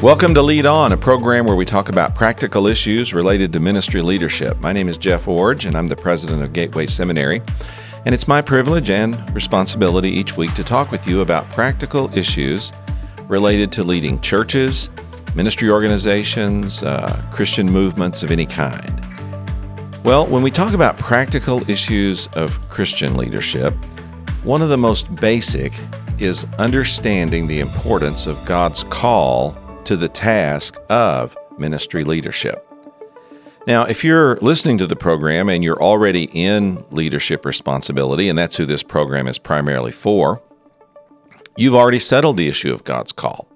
Welcome to Lead On, a program where we talk about practical issues related to ministry leadership. My name is Jeff Iorg, and I'm the president of Gateway Seminary. And it's my privilege and responsibility each week to talk with you about practical issues related to leading churches, ministry organizations, uh, Christian movements of any kind. Well, when we talk about practical issues of Christian leadership, one of the most basic is understanding the importance of God's call to the task of ministry leadership. Now, if you're listening to the program and you're already in leadership responsibility, and that's who this program is primarily for, you've already settled the issue of God's call.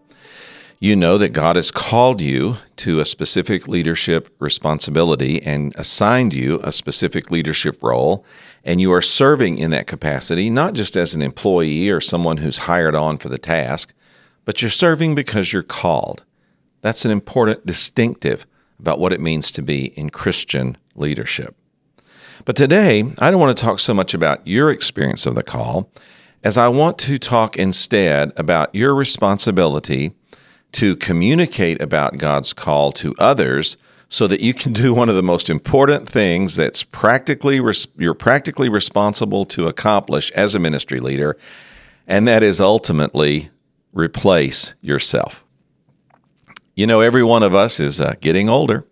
You know that God has called you to a specific leadership responsibility and assigned you a specific leadership role, and you are serving in that capacity, not just as an employee or someone who's hired on for the task, but you're serving because you're called. That's an important distinctive about what it means to be in Christian leadership. But today, I don't want to talk so much about your experience of the call as I want to talk instead about your responsibility to communicate about God's call to others so that you can do one of the most important things that's practically you're practically responsible to accomplish as a ministry leader and that is ultimately replace yourself. You know, every one of us is uh, getting older,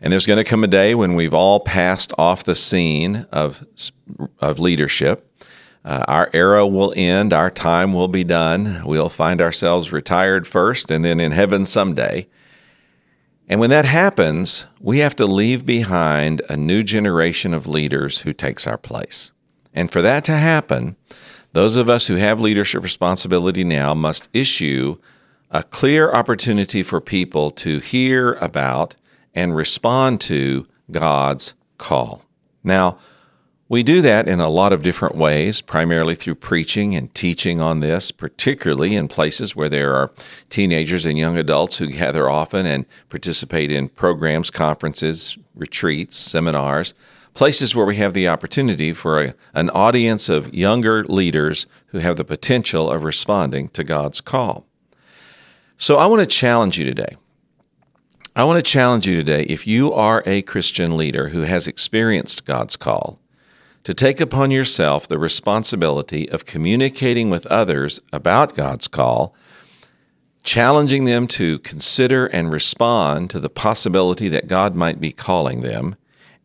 and there's going to come a day when we've all passed off the scene of, of leadership. Uh, our era will end, our time will be done. We'll find ourselves retired first and then in heaven someday. And when that happens, we have to leave behind a new generation of leaders who takes our place. And for that to happen, those of us who have leadership responsibility now must issue a clear opportunity for people to hear about and respond to God's call. Now, we do that in a lot of different ways, primarily through preaching and teaching on this, particularly in places where there are teenagers and young adults who gather often and participate in programs, conferences, retreats, seminars places where we have the opportunity for a, an audience of younger leaders who have the potential of responding to God's call. So I want to challenge you today. I want to challenge you today, if you are a Christian leader who has experienced God's call, to take upon yourself the responsibility of communicating with others about God's call, challenging them to consider and respond to the possibility that God might be calling them,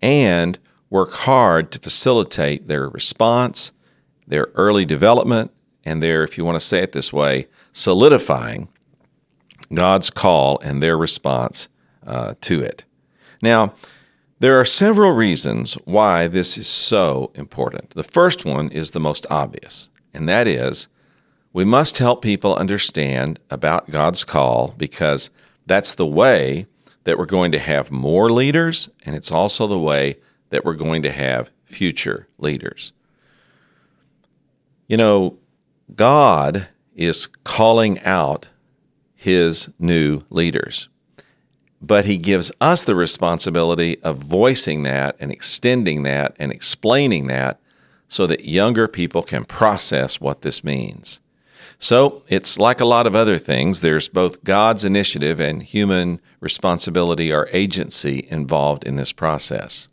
and work hard to facilitate their response, their early development, and their, if you want to say it this way, solidifying God's call and their response uh, to it. Now, there are several reasons why this is so important. The first one is the most obvious, and that is we must help people understand about God's call because that's the way that we're going to have more leaders, and it's also the way that we're going to have future leaders. You know, God is calling out his new leaders, but he gives us the responsibility of voicing that and extending that and explaining that so that younger people can process what this means. So it's like a lot of other things. There's both God's initiative and human responsibility or agency involved in this process.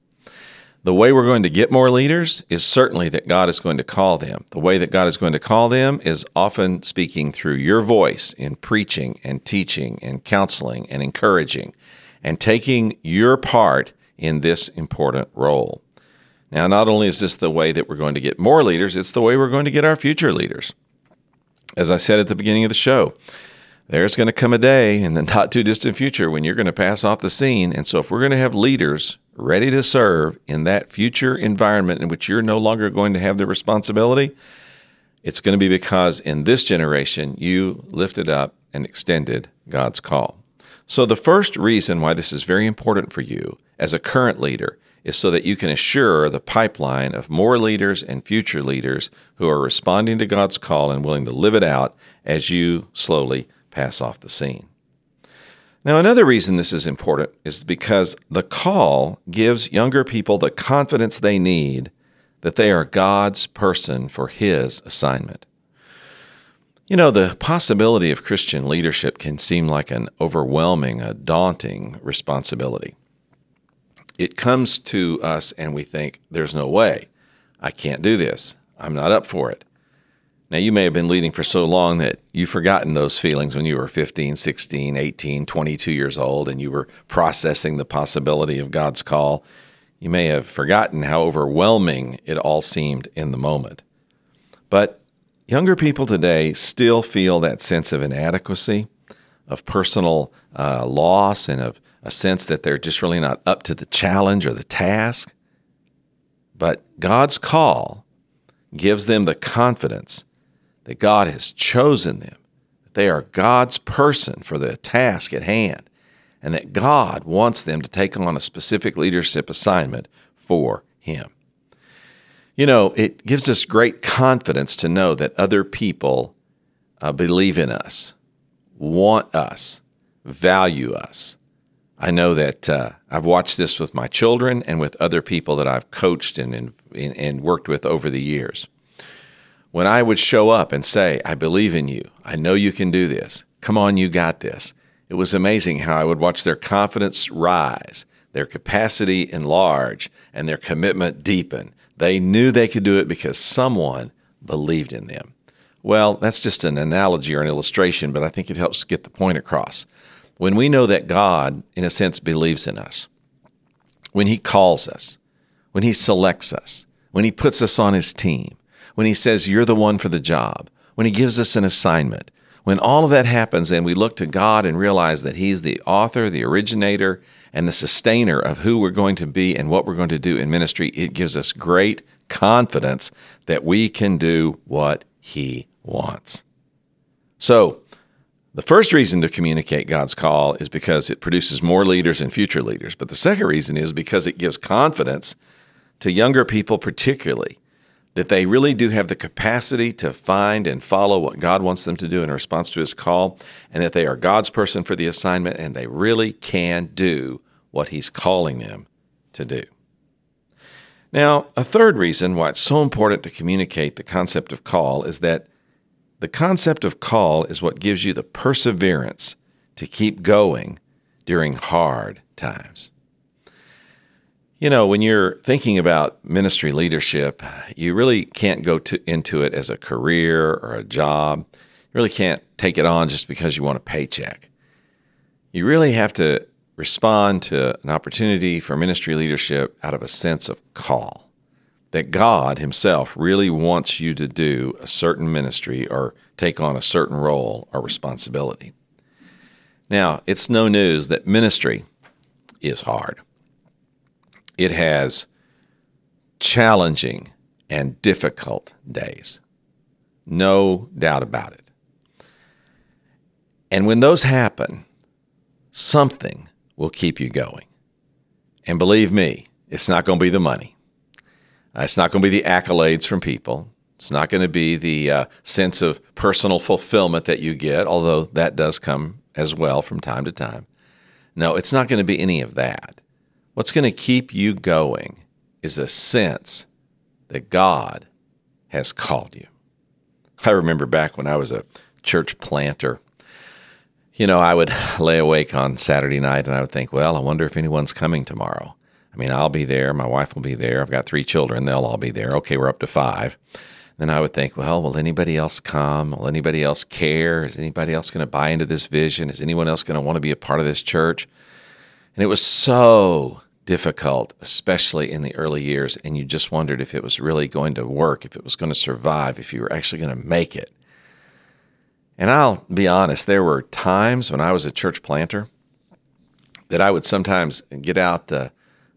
The way we're going to get more leaders is certainly that God is going to call them. The way that God is going to call them is often speaking through your voice in preaching and teaching and counseling and encouraging and taking your part in this important role. Now, not only is this the way that we're going to get more leaders, it's the way we're going to get our future leaders. As I said at the beginning of the show, there's going to come a day in the not too distant future when you're going to pass off the scene. And so, if we're going to have leaders ready to serve in that future environment in which you're no longer going to have the responsibility, it's going to be because in this generation you lifted up and extended God's call. So, the first reason why this is very important for you as a current leader is so that you can assure the pipeline of more leaders and future leaders who are responding to God's call and willing to live it out as you slowly pass off the scene. Now, another reason this is important is because the call gives younger people the confidence they need that they are God's person for His assignment. You know, the possibility of Christian leadership can seem like an overwhelming, a daunting responsibility. It comes to us and we think, there's no way. I can't do this. I'm not up for it. Now, you may have been leading for so long that you've forgotten those feelings when you were 15, 16, 18, 22 years old and you were processing the possibility of God's call. You may have forgotten how overwhelming it all seemed in the moment. But younger people today still feel that sense of inadequacy, of personal uh, loss, and of a sense that they're just really not up to the challenge or the task. But God's call gives them the confidence that God has chosen them, that they are God's person for the task at hand, and that God wants them to take on a specific leadership assignment for Him. You know, it gives us great confidence to know that other people uh, believe in us, want us, value us. I know that uh, I've watched this with my children and with other people that I've coached and, and, and worked with over the years. When I would show up and say, I believe in you, I know you can do this, come on, you got this, it was amazing how I would watch their confidence rise, their capacity enlarge, and their commitment deepen. They knew they could do it because someone believed in them. Well, that's just an analogy or an illustration, but I think it helps get the point across. When we know that God, in a sense, believes in us, when He calls us, when He selects us, when He puts us on His team, when He says, You're the one for the job, when He gives us an assignment, when all of that happens and we look to God and realize that He's the author, the originator, and the sustainer of who we're going to be and what we're going to do in ministry, it gives us great confidence that we can do what He wants. So, the first reason to communicate God's call is because it produces more leaders and future leaders. But the second reason is because it gives confidence to younger people, particularly, that they really do have the capacity to find and follow what God wants them to do in response to his call, and that they are God's person for the assignment, and they really can do what he's calling them to do. Now, a third reason why it's so important to communicate the concept of call is that the concept of call is what gives you the perseverance to keep going during hard times. You know, when you're thinking about ministry leadership, you really can't go to, into it as a career or a job. You really can't take it on just because you want a paycheck. You really have to respond to an opportunity for ministry leadership out of a sense of call that God Himself really wants you to do a certain ministry or take on a certain role or responsibility. Now, it's no news that ministry is hard it has challenging and difficult days. No doubt about it. And when those happen, something will keep you going. And believe me, it's not going to be the money. It's not going to be the accolades from people. It's not going to be the uh, sense of personal fulfillment that you get, although that does come as well from time to time. No, it's not going to be any of that. What's going to keep you going is a sense that God has called you. I remember back when I was a church planter, you know, I would lay awake on Saturday night and I would think, well, I wonder if anyone's coming tomorrow. I mean, I'll be there. My wife will be there. I've got three children. They'll all be there. Okay, we're up to five. Then I would think, well, will anybody else come? Will anybody else care? Is anybody else going to buy into this vision? Is anyone else going to want to be a part of this church? And it was so difficult, especially in the early years. And you just wondered if it was really going to work, if it was going to survive, if you were actually going to make it. And I'll be honest, there were times when I was a church planter that I would sometimes get out the,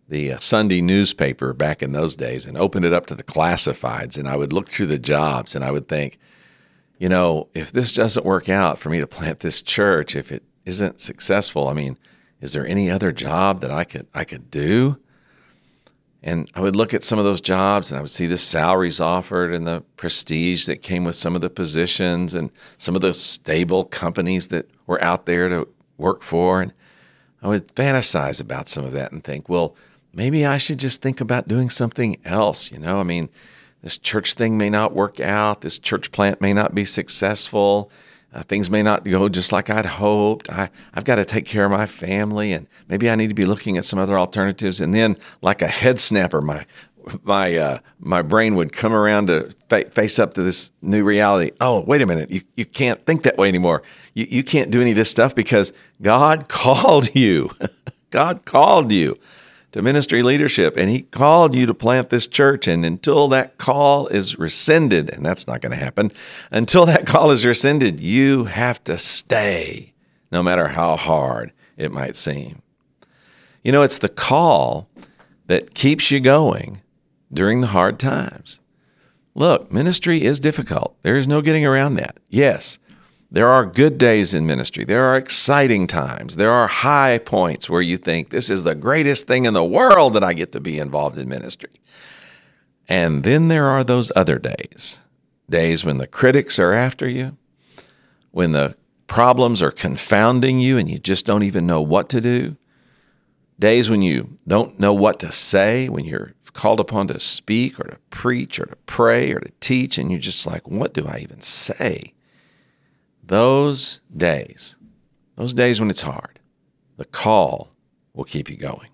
the uh, Sunday newspaper back in those days and open it up to the classifieds. And I would look through the jobs and I would think, you know, if this doesn't work out for me to plant this church, if it isn't successful, I mean, is there any other job that I could I could do? And I would look at some of those jobs and I would see the salaries offered and the prestige that came with some of the positions and some of those stable companies that were out there to work for. And I would fantasize about some of that and think, well, maybe I should just think about doing something else. You know, I mean, this church thing may not work out. This church plant may not be successful. Uh, things may not go just like I'd hoped. I, I've got to take care of my family, and maybe I need to be looking at some other alternatives. And then, like a head snapper, my my uh, my brain would come around to fa- face up to this new reality. Oh, wait a minute! You you can't think that way anymore. You you can't do any of this stuff because God called you. God called you to ministry leadership, and He called you to plant this church. And until that call is rescinded, and that's not going to happen, until that call is rescinded, you have to stay, no matter how hard it might seem. You know, it's the call that keeps you going during the hard times. Look, ministry is difficult. There is no getting around that. Yes, there are good days in ministry. There are exciting times. There are high points where you think, this is the greatest thing in the world that I get to be involved in ministry. And then there are those other days days when the critics are after you, when the problems are confounding you and you just don't even know what to do, days when you don't know what to say, when you're called upon to speak or to preach or to pray or to teach, and you're just like, what do I even say? Those days, those days when it's hard, the call will keep you going.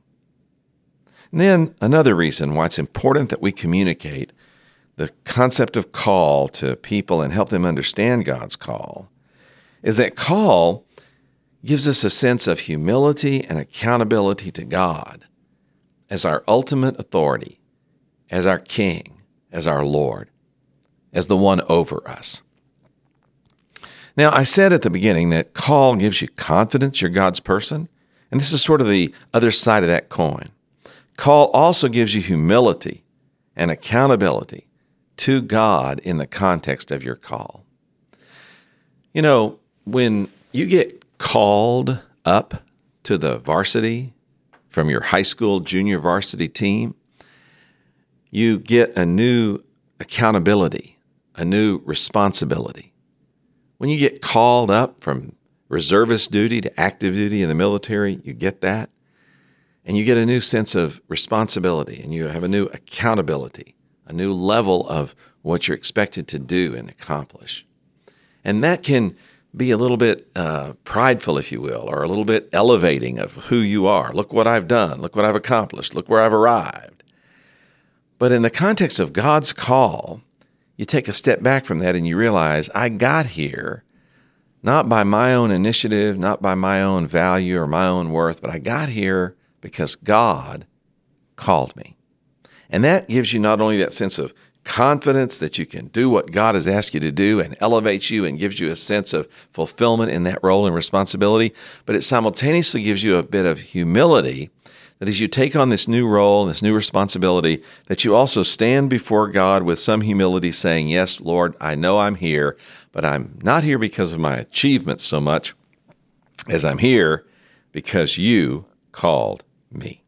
And then another reason why it's important that we communicate the concept of call to people and help them understand God's call is that call gives us a sense of humility and accountability to God as our ultimate authority, as our King, as our Lord, as the one over us. Now, I said at the beginning that call gives you confidence you're God's person, and this is sort of the other side of that coin. Call also gives you humility and accountability to God in the context of your call. You know, when you get called up to the varsity from your high school junior varsity team, you get a new accountability, a new responsibility. When you get called up from reservist duty to active duty in the military, you get that. And you get a new sense of responsibility and you have a new accountability, a new level of what you're expected to do and accomplish. And that can be a little bit uh, prideful, if you will, or a little bit elevating of who you are. Look what I've done. Look what I've accomplished. Look where I've arrived. But in the context of God's call, you take a step back from that and you realize I got here not by my own initiative, not by my own value or my own worth, but I got here because God called me. And that gives you not only that sense of confidence that you can do what God has asked you to do and elevates you and gives you a sense of fulfillment in that role and responsibility, but it simultaneously gives you a bit of humility that as you take on this new role, this new responsibility, that you also stand before God with some humility saying, Yes, Lord, I know I'm here, but I'm not here because of my achievements so much as I'm here because you called me.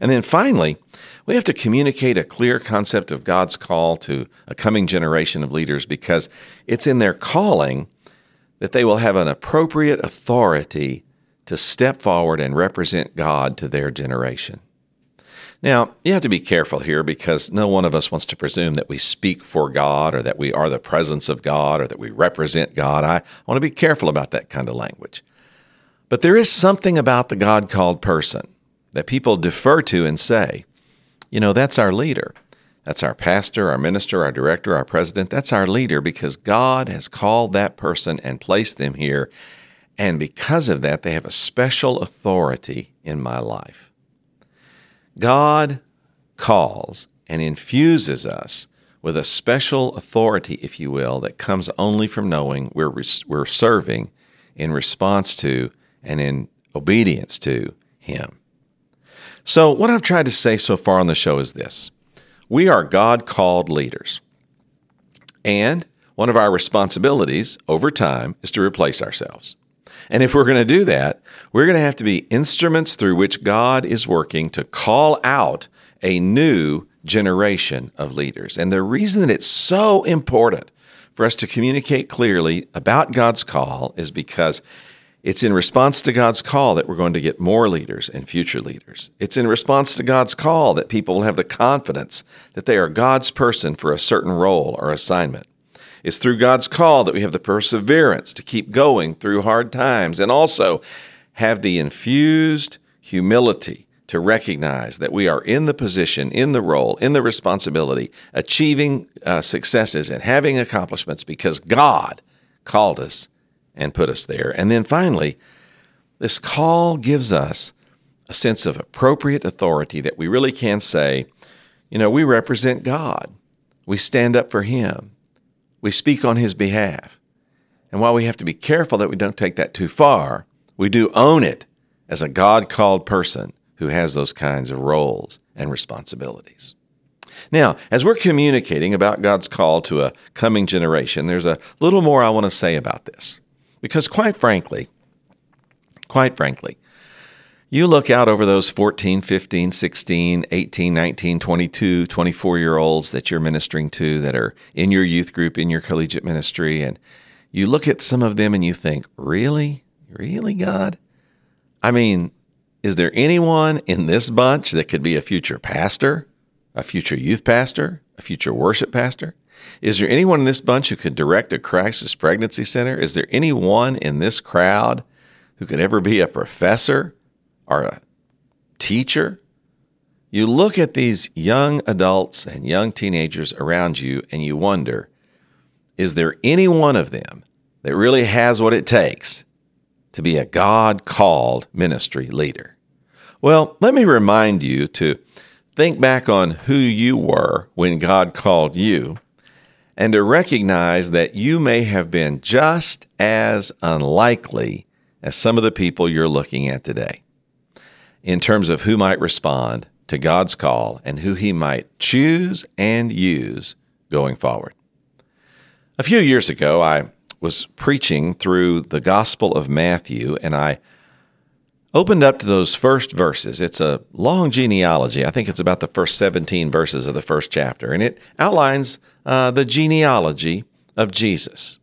And then finally, we have to communicate a clear concept of God's call to a coming generation of leaders because it's in their calling that they will have an appropriate authority to step forward and represent God to their generation. Now, you have to be careful here because no one of us wants to presume that we speak for God or that we are the presence of God or that we represent God. I want to be careful about that kind of language. But there is something about the God called person that people defer to and say, you know, that's our leader. That's our pastor, our minister, our director, our president. That's our leader because God has called that person and placed them here. And because of that, they have a special authority in my life. God calls and infuses us with a special authority, if you will, that comes only from knowing we're, we're serving in response to and in obedience to Him. So, what I've tried to say so far on the show is this we are God called leaders. And one of our responsibilities over time is to replace ourselves. And if we're going to do that, we're going to have to be instruments through which God is working to call out a new generation of leaders. And the reason that it's so important for us to communicate clearly about God's call is because It's in response to God's call that we're going to get more leaders and future leaders. It's in response to God's call that people will have the confidence that they are God's person for a certain role or assignment. It's through God's call that we have the perseverance to keep going through hard times and also have the infused humility to recognize that we are in the position, in the role, in the responsibility, achieving uh, successes and having accomplishments because God called us and put us there. And then finally, this call gives us a sense of appropriate authority that we really can say, you know, we represent God. We stand up for Him. We speak on His behalf. And while we have to be careful that we don't take that too far, we do own it as a God called person who has those kinds of roles and responsibilities. Now, as we're communicating about God's call to a coming generation, there's a little more I want to say about this. Because quite frankly, quite frankly, you look out over those 14, 15, 16, 18, 19, 22, 24 year olds that you're ministering to that are in your youth group, in your collegiate ministry, and you look at some of them and you think, really? Really, God? I mean, is there anyone in this bunch that could be a future pastor, a future youth pastor, a future worship pastor? Is there anyone in this bunch who could direct a crisis pregnancy center? Is there anyone in this crowd who could ever be a professor or a teacher? You look at these young adults and young teenagers around you and you wonder is there any one of them that really has what it takes to be a God called ministry leader? Well, let me remind you to think back on who you were when God called you and to recognize that you may have been just as unlikely as some of the people you're looking at today in terms of who might respond to God's call and who He might choose and use going forward. A few years ago, I was preaching through the Gospel of Matthew and I opened up to those first verses. It's a long genealogy. I think it's about the first 17 verses of the first chapter, and it outlines uh, the genealogy of Jesus.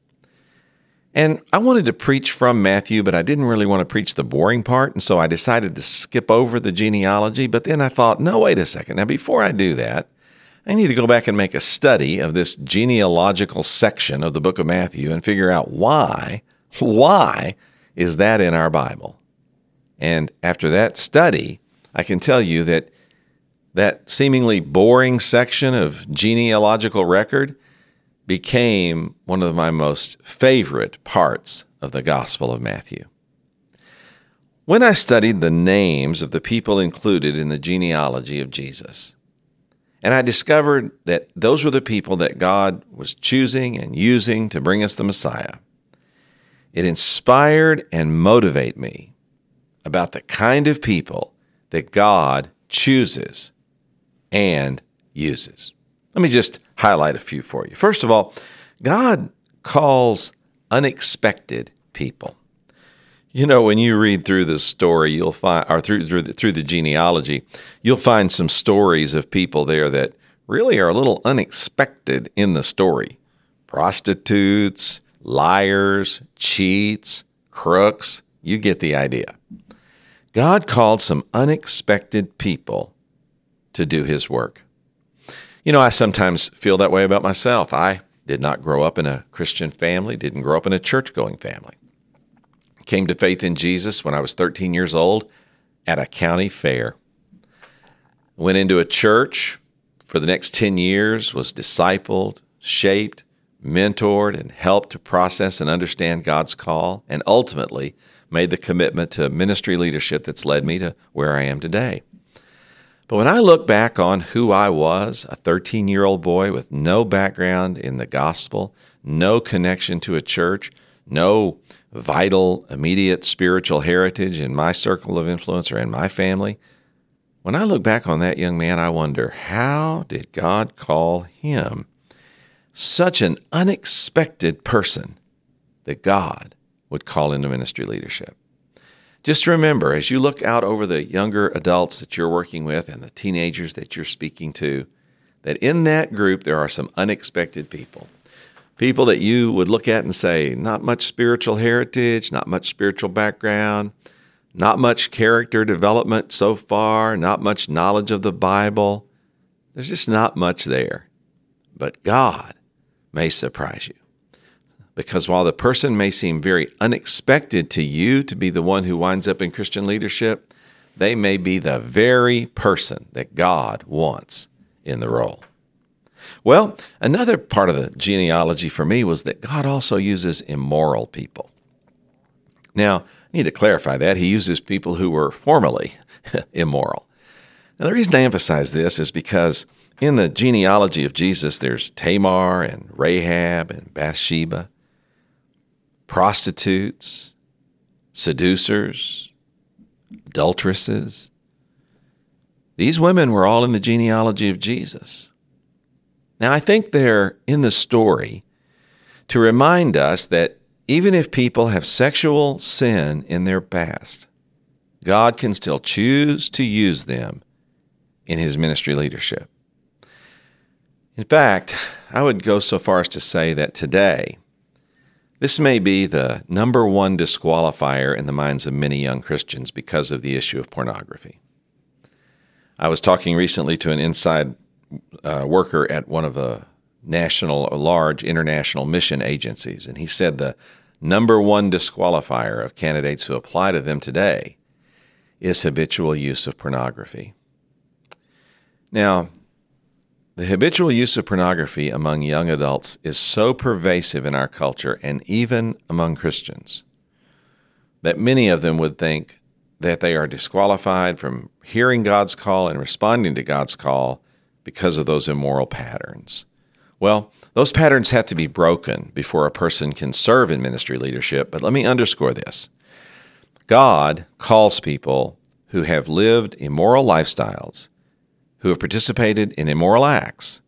And I wanted to preach from Matthew, but I didn't really want to preach the boring part. And so I decided to skip over the genealogy. But then I thought, no, wait a second. Now, before I do that, I need to go back and make a study of this genealogical section of the book of Matthew and figure out why, why is that in our Bible? And after that study, I can tell you that that seemingly boring section of genealogical record became one of my most favorite parts of the Gospel of Matthew. When I studied the names of the people included in the genealogy of Jesus, and I discovered that those were the people that God was choosing and using to bring us the Messiah, it inspired and motivated me about the kind of people that God chooses and uses. Let me just highlight a few for you. First of all, God calls unexpected people. You know, when you read through the story, you'll find, or through through the, through the genealogy, you'll find some stories of people there that really are a little unexpected in the story. Prostitutes, liars, cheats, crooks. You get the idea. God called some unexpected people to do his work. You know, I sometimes feel that way about myself. I did not grow up in a Christian family, didn't grow up in a church going family. Came to faith in Jesus when I was 13 years old at a county fair. Went into a church for the next 10 years, was discipled, shaped, mentored, and helped to process and understand God's call, and ultimately made the commitment to ministry leadership that's led me to where I am today. But when I look back on who I was, a 13 year old boy with no background in the gospel, no connection to a church, no vital, immediate spiritual heritage in my circle of influence or in my family, when I look back on that young man, I wonder how did God call him such an unexpected person that God would call into ministry leadership? Just remember as you look out over the younger adults that you're working with and the teenagers that you're speaking to, that in that group there are some unexpected people People that you would look at and say, not much spiritual heritage, not much spiritual background, not much character development so far, not much knowledge of the Bible. There's just not much there. But God may surprise you. Because while the person may seem very unexpected to you to be the one who winds up in Christian leadership, they may be the very person that God wants in the role. Well, another part of the genealogy for me was that God also uses immoral people. Now, I need to clarify that. He uses people who were formerly immoral. Now, the reason I emphasize this is because in the genealogy of Jesus, there's Tamar and Rahab and Bathsheba prostitutes, seducers, adulteresses. These women were all in the genealogy of Jesus. Now, I think they're in the story to remind us that even if people have sexual sin in their past, God can still choose to use them in his ministry leadership. In fact, I would go so far as to say that today, this may be the number one disqualifier in the minds of many young Christians because of the issue of pornography. I was talking recently to an inside uh, worker at one of the national, large international mission agencies, and he said the number one disqualifier of candidates who apply to them today is habitual use of pornography. Now, the habitual use of pornography among young adults is so pervasive in our culture and even among Christians that many of them would think that they are disqualified from hearing God's call and responding to God's call because of those immoral patterns. Well, those patterns have to be broken before a person can serve in ministry leadership, but let me underscore this God calls people who have lived immoral lifestyles who have participated in immoral acts,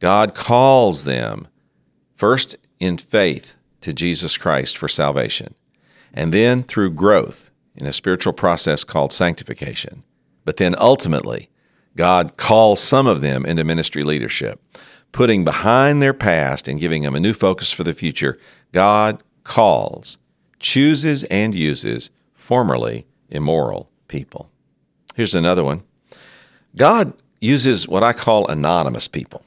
God calls them first in faith to Jesus Christ for salvation, and then through growth in a spiritual process called sanctification. But then ultimately, God calls some of them into ministry leadership, putting behind their past and giving them a new focus for the future. God calls, chooses, and uses formerly immoral people. Here's another one God uses what I call anonymous people.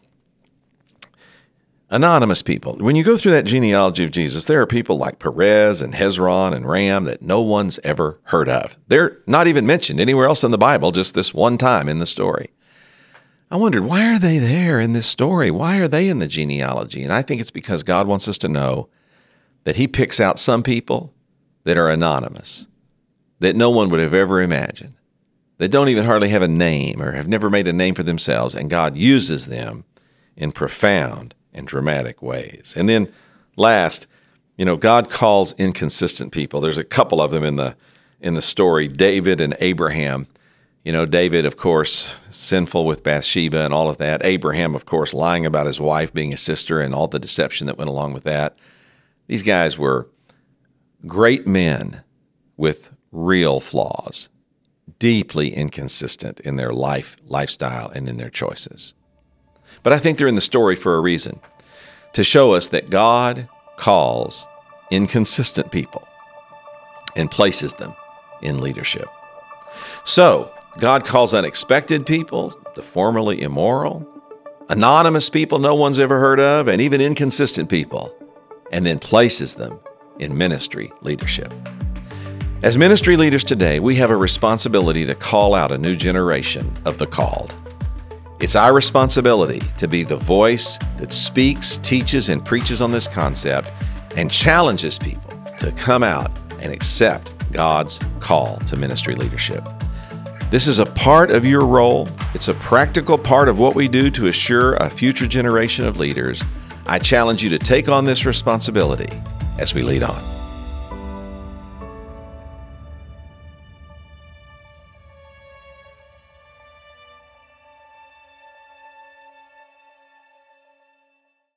Anonymous people. When you go through that genealogy of Jesus, there are people like Perez and Hezron and Ram that no one's ever heard of. They're not even mentioned anywhere else in the Bible, just this one time in the story. I wondered, why are they there in this story? Why are they in the genealogy? And I think it's because God wants us to know that He picks out some people that are anonymous, that no one would have ever imagined that don't even hardly have a name or have never made a name for themselves, and God uses them in profound and dramatic ways. And then last, you know, God calls inconsistent people. There's a couple of them in the in the story, David and Abraham. You know, David, of course, sinful with Bathsheba and all of that. Abraham, of course, lying about his wife being a sister and all the deception that went along with that. These guys were great men with real flaws deeply inconsistent in their life, lifestyle, and in their choices. But I think they're in the story for a reason to show us that God calls inconsistent people and places them in leadership. So, God calls unexpected people, the formerly immoral, anonymous people no one's ever heard of, and even inconsistent people, and then places them in ministry leadership. As ministry leaders today, we have a responsibility to call out a new generation of the called. It's our responsibility to be the voice that speaks, teaches, and preaches on this concept and challenges people to come out and accept God's call to ministry leadership. This is a part of your role. It's a practical part of what we do to assure a future generation of leaders. I challenge you to take on this responsibility as we lead on.